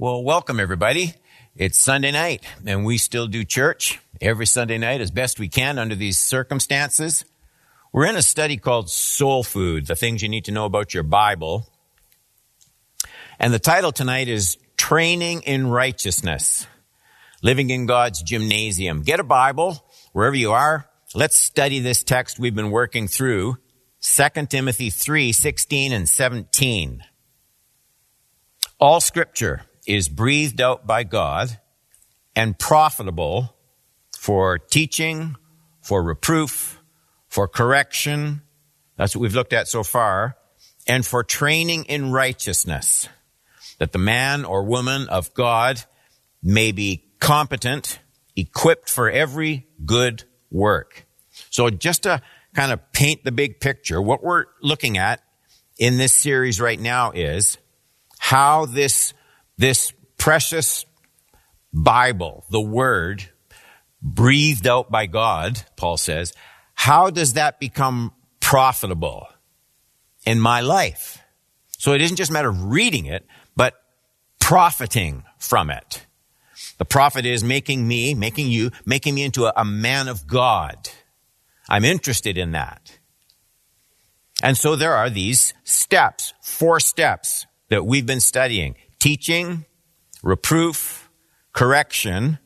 Well, welcome everybody. It's Sunday night and we still do church every Sunday night as best we can under these circumstances. We're in a study called Soul Food, the things you need to know about your Bible. And the title tonight is Training in Righteousness. Living in God's Gymnasium. Get a Bible wherever you are. Let's study this text we've been working through. 2 Timothy 3, 16 and 17. All scripture is breathed out by God and profitable for teaching, for reproof, for correction. That's what we've looked at so far. And for training in righteousness, that the man or woman of God may be competent, equipped for every good work. So just to kind of paint the big picture, what we're looking at in this series right now is how this this precious Bible, the Word, breathed out by God, Paul says, how does that become profitable in my life? So it isn't just a matter of reading it, but profiting from it. The profit is making me, making you, making me into a, a man of God. I'm interested in that. And so there are these steps, four steps that we've been studying teaching, reproof, correction,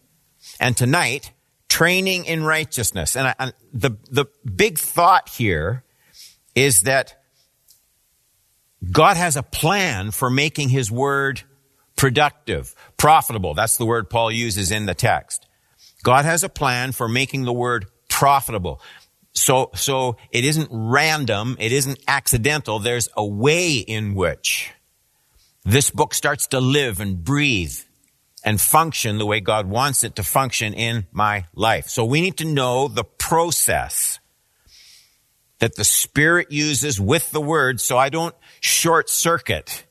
and tonight, training in righteousness. And, I, and the, the big thought here is that God has a plan for making his word productive, profitable. That's the word Paul uses in the text. God has a plan for making the word profitable. So, so it isn't random. It isn't accidental. There's a way in which this book starts to live and breathe and function the way God wants it to function in my life. So we need to know the process that the Spirit uses with the Word so I don't short circuit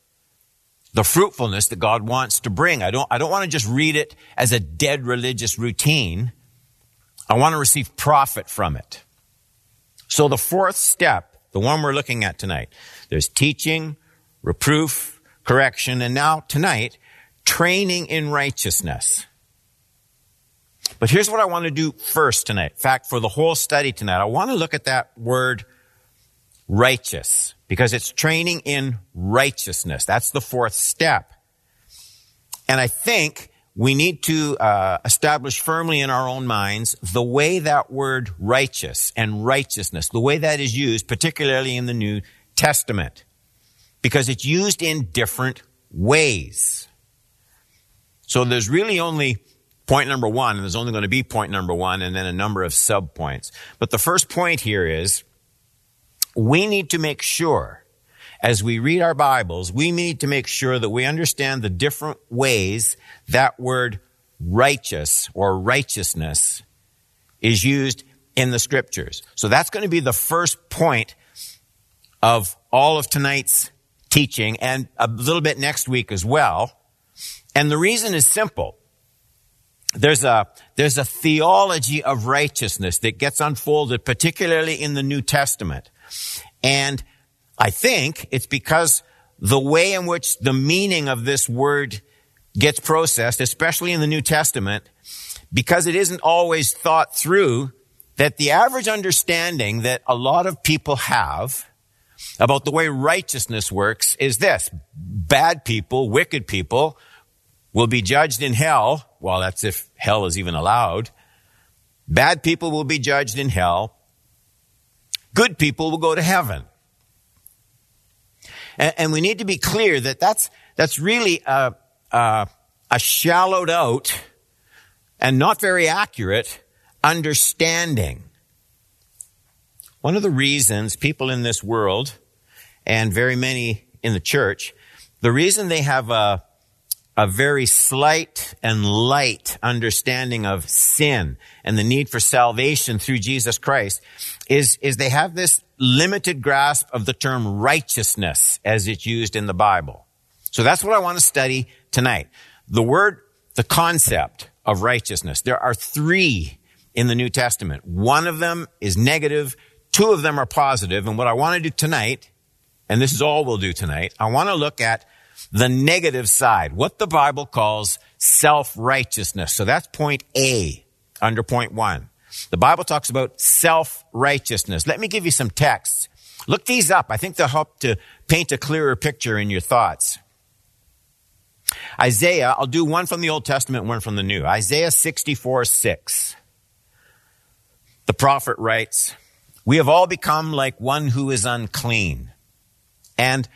the fruitfulness that God wants to bring. I don't, I don't want to just read it as a dead religious routine. I want to receive profit from it. So the fourth step, the one we're looking at tonight, there's teaching, reproof, correction, and now tonight, training in righteousness. But here's what I want to do first tonight. In fact, for the whole study tonight, I want to look at that word righteous because it's training in righteousness. That's the fourth step. And I think we need to uh, establish firmly in our own minds the way that word righteous and righteousness, the way that is used, particularly in the New Testament because it's used in different ways. So there's really only point number one, and there's only going to be point number one and then a number of sub points. But the first point here is we need to make sure as we read our Bibles, we need to make sure that we understand the different ways that word righteous or righteousness is used in the scriptures. So that's going to be the first point of all of tonight's teaching and a little bit next week as well. And the reason is simple. There's a, there's a theology of righteousness that gets unfolded, particularly in the New Testament. And I think it's because the way in which the meaning of this word gets processed, especially in the New Testament, because it isn't always thought through that the average understanding that a lot of people have about the way righteousness works is this. Bad people, wicked people will be judged in hell. Well, that's if hell is even allowed. Bad people will be judged in hell. Good people will go to heaven. And, and we need to be clear that that's, that's really a, a, a shallowed out and not very accurate understanding one of the reasons people in this world and very many in the church, the reason they have a, a very slight and light understanding of sin and the need for salvation through Jesus Christ is, is they have this limited grasp of the term righteousness as it's used in the Bible. So that's what I want to study tonight. The word, the concept of righteousness. There are three in the New Testament. One of them is negative. Two of them are positive, and what I want to do tonight, and this is all we'll do tonight, I want to look at the negative side, what the Bible calls self-righteousness. So that's point A under point one. The Bible talks about self-righteousness. Let me give you some texts. Look these up. I think they'll help to paint a clearer picture in your thoughts. Isaiah, I'll do one from the Old Testament, one from the New. Isaiah 64, 6. The prophet writes, We have all become like one who is unclean, and,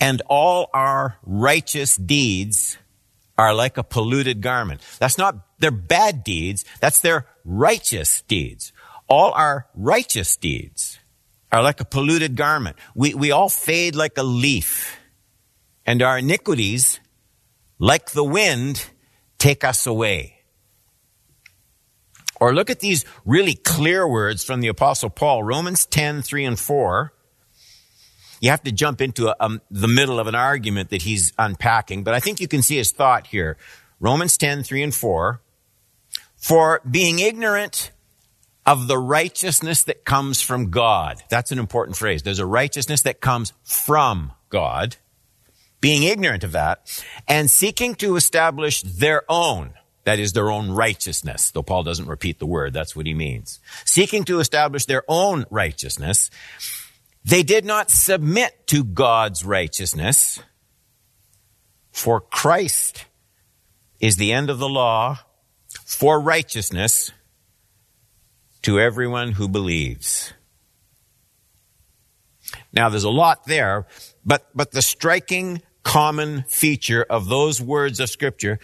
and all our righteous deeds are like a polluted garment. That's not their bad deeds, that's their righteous deeds. All our righteous deeds are like a polluted garment. We, we all fade like a leaf, and our iniquities, like the wind, take us away. Or look at these really clear words from the apostle Paul, Romans 10, 3 and 4. You have to jump into a, um, the middle of an argument that he's unpacking, but I think you can see his thought here. Romans 10, 3 and 4. For being ignorant of the righteousness that comes from God. That's an important phrase. There's a righteousness that comes from God. Being ignorant of that and seeking to establish their own that is their own righteousness, though Paul doesn't repeat the word, that's what he means. Seeking to establish their own righteousness, they did not submit to God's righteousness, for Christ is the end of the law for righteousness to everyone who believes. Now there's a lot there, but, but the striking common feature of those words of scripture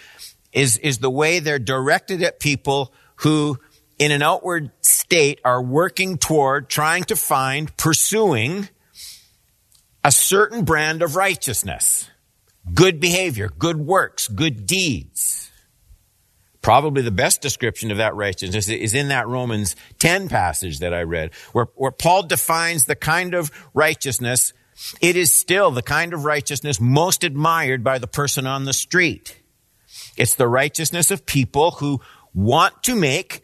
is, is the way they're directed at people who in an outward state are working toward trying to find, pursuing a certain brand of righteousness. Good behavior, good works, good deeds. Probably the best description of that righteousness is in that Romans 10 passage that I read, where, where Paul defines the kind of righteousness. It is still the kind of righteousness most admired by the person on the street. It's the righteousness of people who want to make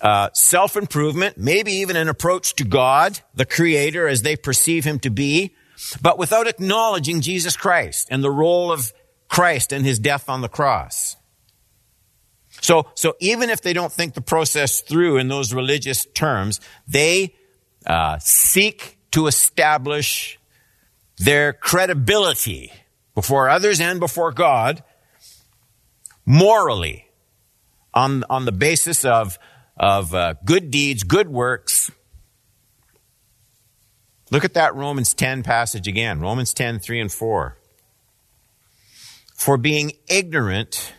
uh, self improvement, maybe even an approach to God, the Creator, as they perceive Him to be, but without acknowledging Jesus Christ and the role of Christ and His death on the cross. So, so even if they don't think the process through in those religious terms, they uh, seek to establish their credibility before others and before God morally on, on the basis of, of uh, good deeds, good works. Look at that Romans 10 passage again. Romans 10, 3 and 4. For being ignorant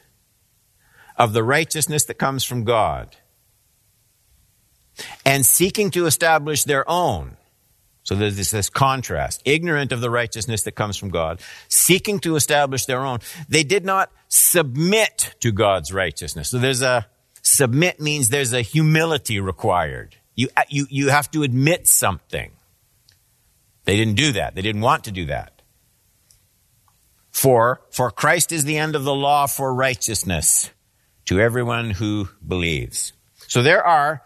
of the righteousness that comes from God and seeking to establish their own so there's this, this, contrast. Ignorant of the righteousness that comes from God, seeking to establish their own. They did not submit to God's righteousness. So there's a, submit means there's a humility required. You, you, you have to admit something. They didn't do that. They didn't want to do that. For, for Christ is the end of the law for righteousness to everyone who believes. So there are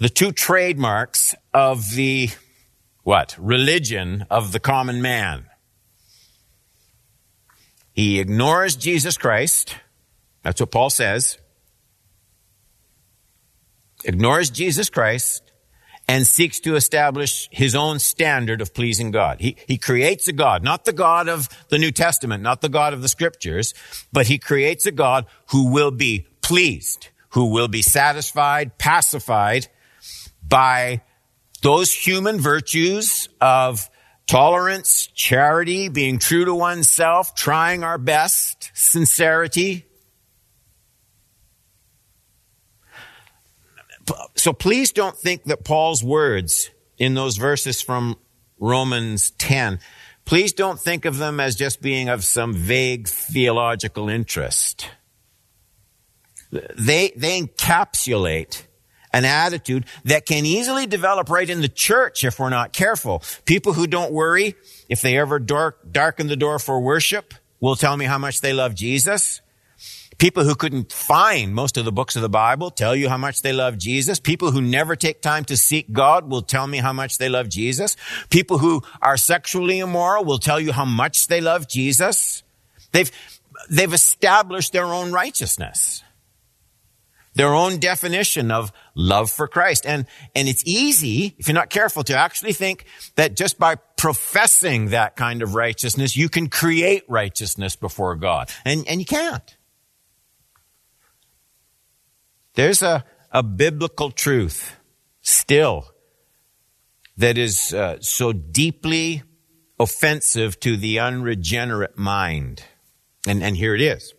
the two trademarks of the what? Religion of the common man. He ignores Jesus Christ. That's what Paul says. Ignores Jesus Christ and seeks to establish his own standard of pleasing God. He, he creates a God, not the God of the New Testament, not the God of the scriptures, but he creates a God who will be pleased, who will be satisfied, pacified by those human virtues of tolerance, charity, being true to oneself, trying our best, sincerity. So please don't think that Paul's words in those verses from Romans 10, please don't think of them as just being of some vague theological interest. They, they encapsulate an attitude that can easily develop right in the church if we're not careful. People who don't worry if they ever dark, darken the door for worship will tell me how much they love Jesus. People who couldn't find most of the books of the Bible tell you how much they love Jesus. People who never take time to seek God will tell me how much they love Jesus. People who are sexually immoral will tell you how much they love Jesus. They've, they've established their own righteousness. Their own definition of love for Christ. And, and it's easy, if you're not careful, to actually think that just by professing that kind of righteousness, you can create righteousness before God. And, and you can't. There's a, a biblical truth still that is uh, so deeply offensive to the unregenerate mind. And, and here it is.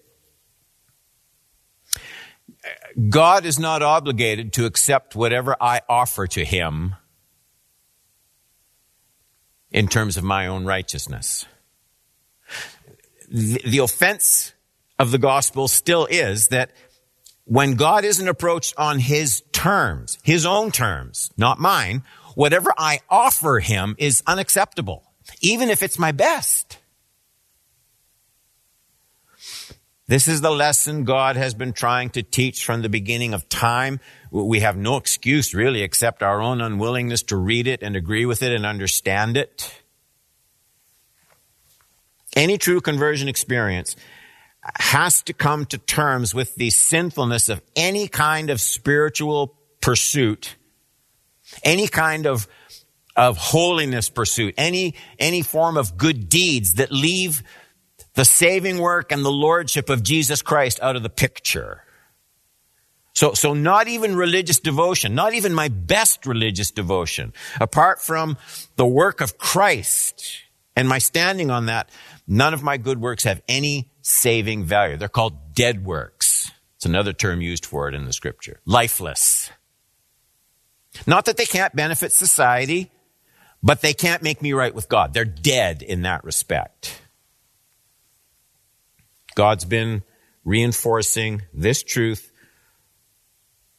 God is not obligated to accept whatever I offer to him in terms of my own righteousness. The, offense of the gospel still is that when God isn't approached on his terms, his own terms, not mine, whatever I offer him is unacceptable, even if it's my best. This is the lesson God has been trying to teach from the beginning of time. We have no excuse really except our own unwillingness to read it and agree with it and understand it. Any true conversion experience has to come to terms with the sinfulness of any kind of spiritual pursuit, any kind of, of holiness pursuit, any, any form of good deeds that leave the saving work and the lordship of Jesus Christ out of the picture. So, so not even religious devotion, not even my best religious devotion, apart from the work of Christ and my standing on that, none of my good works have any saving value. They're called dead works. It's another term used for it in the scripture. Lifeless. Not that they can't benefit society, but they can't make me right with God. They're dead in that respect. God's been reinforcing this truth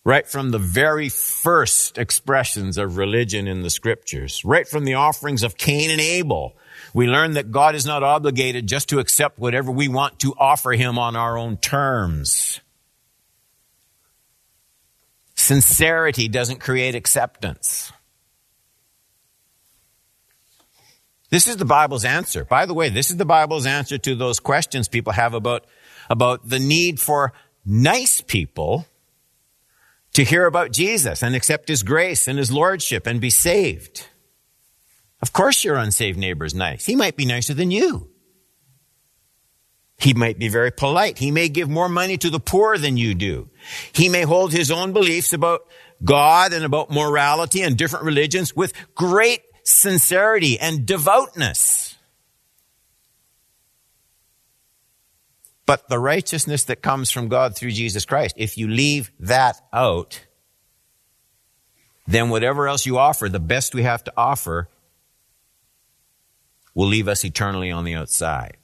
right from the very first expressions of religion in the scriptures, right from the offerings of Cain and Abel. We learn that God is not obligated just to accept whatever we want to offer him on our own terms. Sincerity doesn't create acceptance. This is the Bible's answer. By the way, this is the Bible's answer to those questions people have about, about the need for nice people to hear about Jesus and accept His grace and His Lordship and be saved. Of course your unsaved neighbor is nice. He might be nicer than you. He might be very polite. He may give more money to the poor than you do. He may hold his own beliefs about God and about morality and different religions with great sincerity and devoutness. But the righteousness that comes from God through Jesus Christ, if you leave that out, then whatever else you offer, the best we have to offer, will leave us eternally on the outside.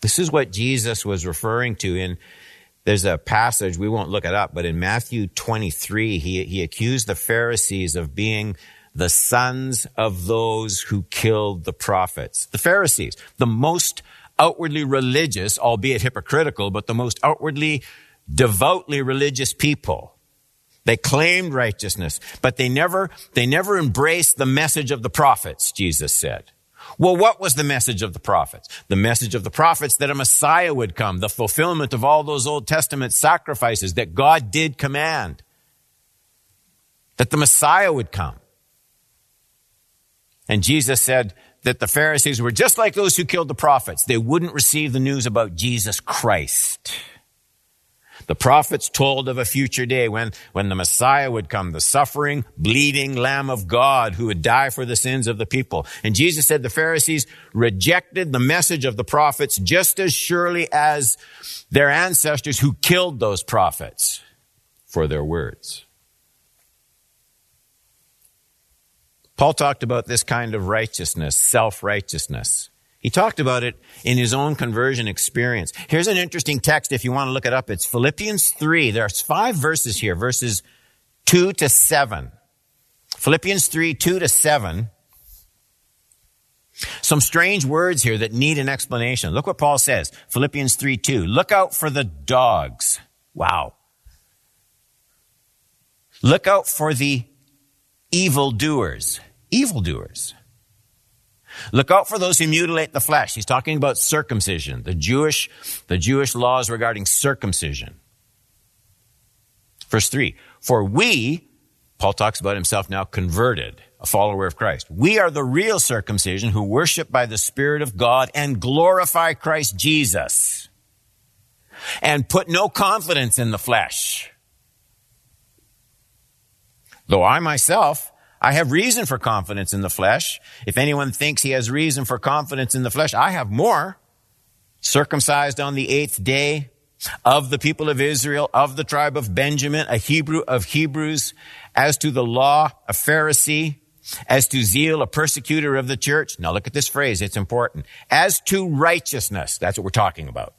This is what Jesus was referring to in there's a passage, we won't look it up, but in Matthew 23, he, he accused the Pharisees of being the sons of those who killed the prophets. The Pharisees, the most outwardly religious, albeit hypocritical, but the most outwardly devoutly religious people. They claimed righteousness, but they never, they never embraced the message of the prophets, Jesus said. Well, what was the message of the prophets? The message of the prophets that a Messiah would come, the fulfillment of all those Old Testament sacrifices that God did command. That the Messiah would come. And Jesus said that the Pharisees were just like those who killed the prophets. They wouldn't receive the news about Jesus Christ. The prophets told of a future day when, when the Messiah would come, the suffering, bleeding Lamb of God who would die for the sins of the people. And Jesus said the Pharisees rejected the message of the prophets just as surely as their ancestors who killed those prophets for their words. Paul talked about this kind of righteousness, self-righteousness. He talked about it in his own conversion experience. Here's an interesting text if you want to look it up. It's Philippians 3. There's five verses here, verses 2 to 7. Philippians 3, 2 to 7. Some strange words here that need an explanation. Look what Paul says. Philippians 3 2. Look out for the dogs. Wow. Look out for the evildoers. Evildoers. Look out for those who mutilate the flesh. He's talking about circumcision, the Jewish, the Jewish laws regarding circumcision. Verse three. For we, Paul talks about himself now converted, a follower of Christ. We are the real circumcision who worship by the Spirit of God and glorify Christ Jesus and put no confidence in the flesh. Though I myself, I have reason for confidence in the flesh. If anyone thinks he has reason for confidence in the flesh, I have more. Circumcised on the eighth day, of the people of Israel, of the tribe of Benjamin, a Hebrew of Hebrews, as to the law, a Pharisee, as to zeal, a persecutor of the church. Now look at this phrase, it's important. As to righteousness, that's what we're talking about.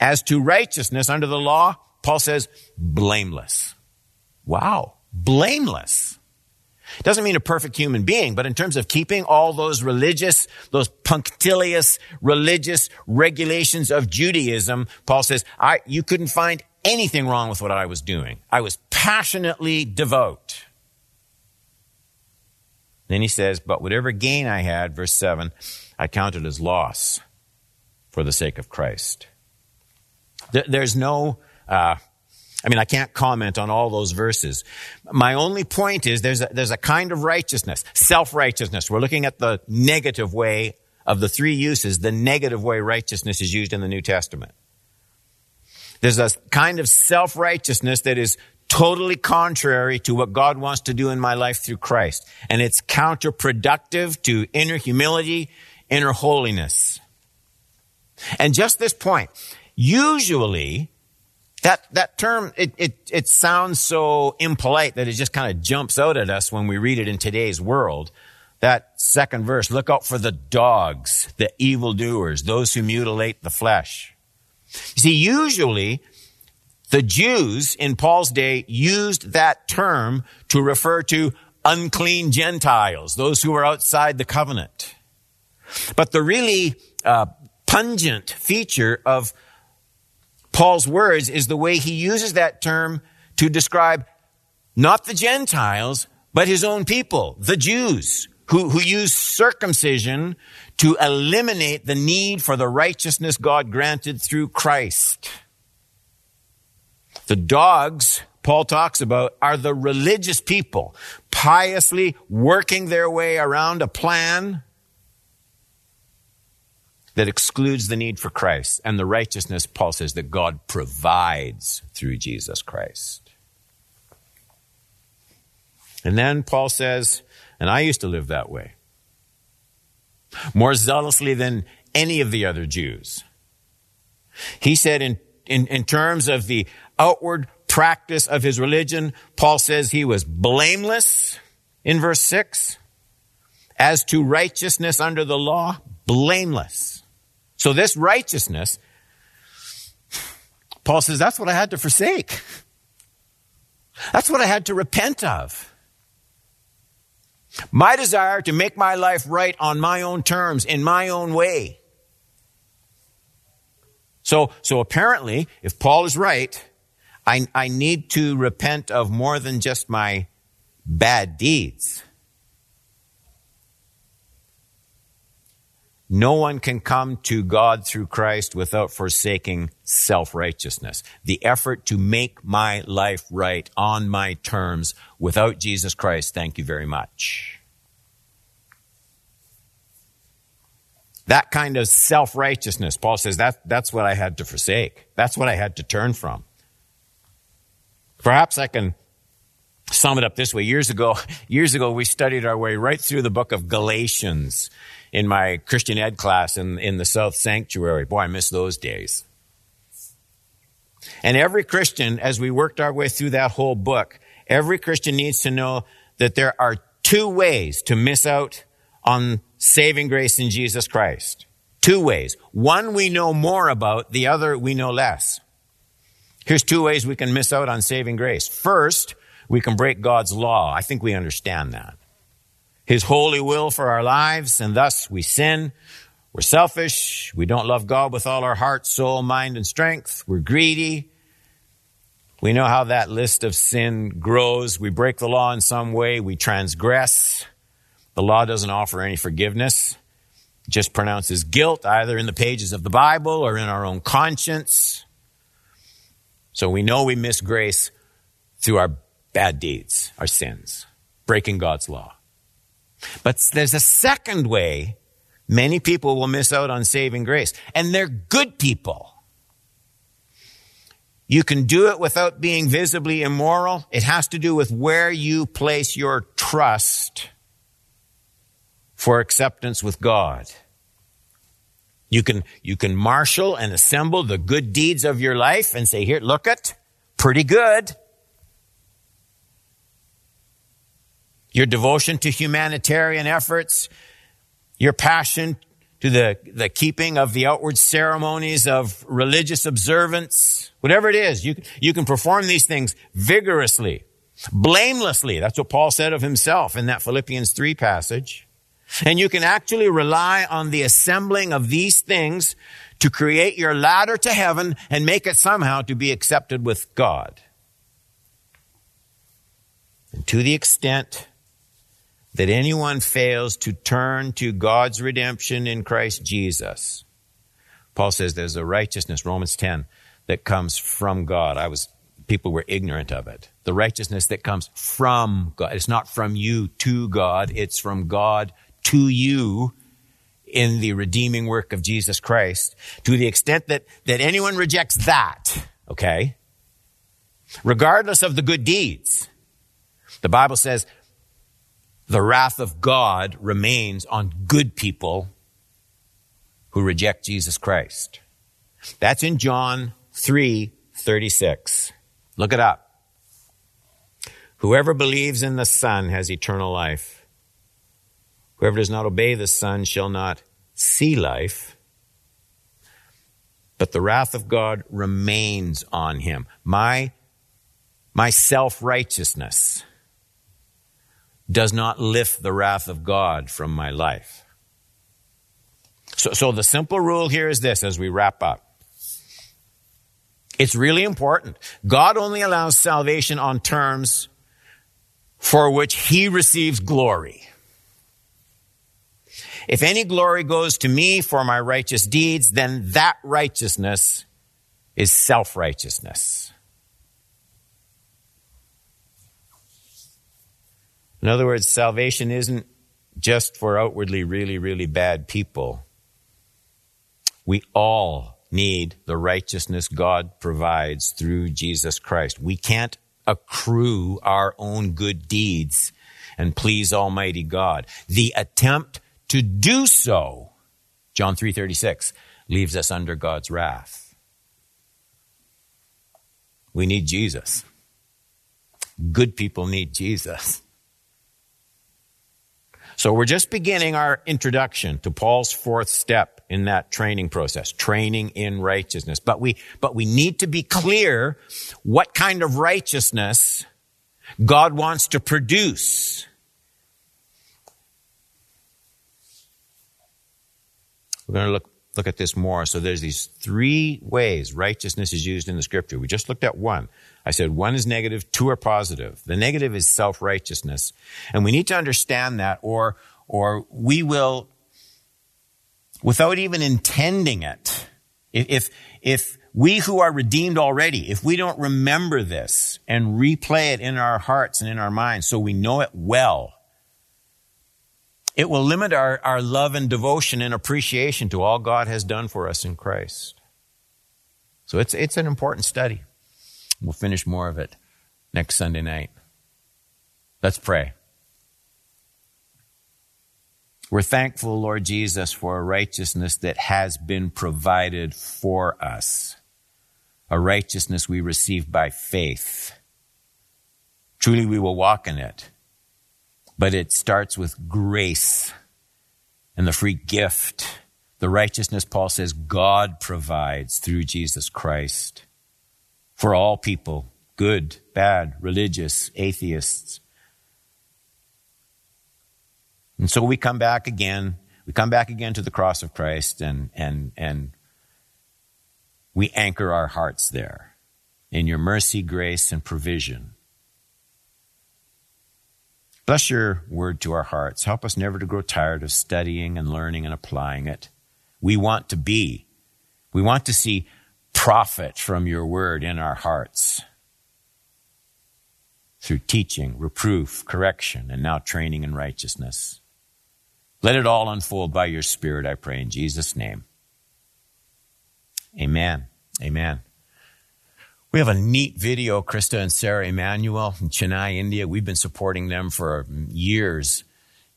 As to righteousness under the law, Paul says, blameless. Wow, blameless. Doesn't mean a perfect human being, but in terms of keeping all those religious, those punctilious religious regulations of Judaism, Paul says, I, you couldn't find anything wrong with what I was doing. I was passionately devout. Then he says, but whatever gain I had, verse 7, I counted as loss for the sake of Christ. There's no, uh, I mean, I can't comment on all those verses. My only point is there's a, there's a kind of righteousness, self-righteousness. We're looking at the negative way of the three uses, the negative way righteousness is used in the New Testament. There's a kind of self-righteousness that is totally contrary to what God wants to do in my life through Christ. And it's counterproductive to inner humility, inner holiness. And just this point, usually that, that term, it, it, it sounds so impolite that it just kind of jumps out at us when we read it in today's world. That second verse, look out for the dogs, the evildoers, those who mutilate the flesh. You see, usually the Jews in Paul's day used that term to refer to unclean Gentiles, those who were outside the covenant. But the really uh, pungent feature of Paul's words is the way he uses that term to describe not the Gentiles, but his own people, the Jews, who, who use circumcision to eliminate the need for the righteousness God granted through Christ. The dogs Paul talks about are the religious people, piously working their way around a plan that excludes the need for Christ and the righteousness, Paul says, that God provides through Jesus Christ. And then Paul says, and I used to live that way, more zealously than any of the other Jews. He said in, in, in terms of the outward practice of his religion, Paul says he was blameless in verse 6. As to righteousness under the law, blameless. So this righteousness, Paul says, that's what I had to forsake. That's what I had to repent of. My desire to make my life right on my own terms, in my own way. So, so apparently, if Paul is right, I, I need to repent of more than just my bad deeds. No one can come to God through Christ without forsaking self-righteousness. The effort to make my life right on my terms without Jesus Christ, thank you very much. That kind of self-righteousness, Paul says, that, that's what I had to forsake. That's what I had to turn from. Perhaps I can sum it up this way. Years ago, years ago, we studied our way right through the book of Galatians in my Christian ed class in, in the South Sanctuary. Boy, I miss those days. And every Christian, as we worked our way through that whole book, every Christian needs to know that there are two ways to miss out on saving grace in Jesus Christ. Two ways. One we know more about, the other we know less. Here's two ways we can miss out on saving grace. First, we can break God's law. I think we understand that. His holy will for our lives, and thus we sin. We're selfish. We don't love God with all our heart, soul, mind, and strength. We're greedy. We know how that list of sin grows. We break the law in some way. We transgress. The law doesn't offer any forgiveness. It just pronounces guilt either in the pages of the Bible or in our own conscience. So we know we miss grace through our bad deeds, our sins, breaking God's law. But there's a second way many people will miss out on saving grace, and they're good people. You can do it without being visibly immoral. It has to do with where you place your trust for acceptance with God. You can, you can marshal and assemble the good deeds of your life and say, here, look it, pretty good. Your devotion to humanitarian efforts, your passion to the, the keeping of the outward ceremonies of religious observance, whatever it is, you, you can perform these things vigorously, blamelessly. That's what Paul said of himself in that Philippians 3 passage. And you can actually rely on the assembling of these things to create your ladder to heaven and make it somehow to be accepted with God. And to the extent that anyone fails to turn to God's redemption in Christ Jesus. Paul says there's a righteousness, Romans 10, that comes from God. I was, people were ignorant of it. The righteousness that comes from God. It's not from you to God. It's from God to you in the redeeming work of Jesus Christ. To the extent that, that anyone rejects that, okay? Regardless of the good deeds. The Bible says the wrath of God remains on good people who reject Jesus Christ. That's in John 3 36. Look it up. Whoever believes in the Son has eternal life. Whoever does not obey the Son shall not see life, but the wrath of God remains on him. My, my self righteousness does not lift the wrath of God from my life. So, so the simple rule here is this as we wrap up. It's really important. God only allows salvation on terms for which he receives glory. If any glory goes to me for my righteous deeds, then that righteousness is self-righteousness. In other words, salvation isn't just for outwardly really, really bad people. We all need the righteousness God provides through Jesus Christ. We can't accrue our own good deeds and please Almighty God. The attempt to do so, John 3:36, leaves us under God's wrath. We need Jesus. Good people need Jesus. So we're just beginning our introduction to Paul's fourth step in that training process, training in righteousness. But we, but we need to be clear what kind of righteousness God wants to produce. We're going to look, look at this more. So there's these three ways righteousness is used in the scripture. We just looked at one. I said one is negative, two are positive. The negative is self-righteousness. And we need to understand that or, or we will, without even intending it, if, if we who are redeemed already, if we don't remember this and replay it in our hearts and in our minds so we know it well, it will limit our, our love and devotion and appreciation to all God has done for us in Christ. So it's, it's an important study. We'll finish more of it next Sunday night. Let's pray. We're thankful, Lord Jesus, for a righteousness that has been provided for us, a righteousness we receive by faith. Truly, we will walk in it, but it starts with grace and the free gift. The righteousness, Paul says, God provides through Jesus Christ for all people, good, bad, religious, atheists. And so we come back again. We come back again to the cross of Christ and, and, and we anchor our hearts there in your mercy, grace, and provision. Bless your word to our hearts. Help us never to grow tired of studying and learning and applying it. We want to be. We want to see profit from your word in our hearts through teaching, reproof, correction, and now training in righteousness. Let it all unfold by your Spirit, I pray, in Jesus' name. Amen. Amen. We have a neat video, Krista and Sarah Emanuel in Chennai, India. We've been supporting them for years.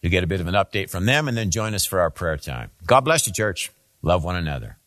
You'll get a bit of an update from them and then join us for our prayer time. God bless you, church. Love one another.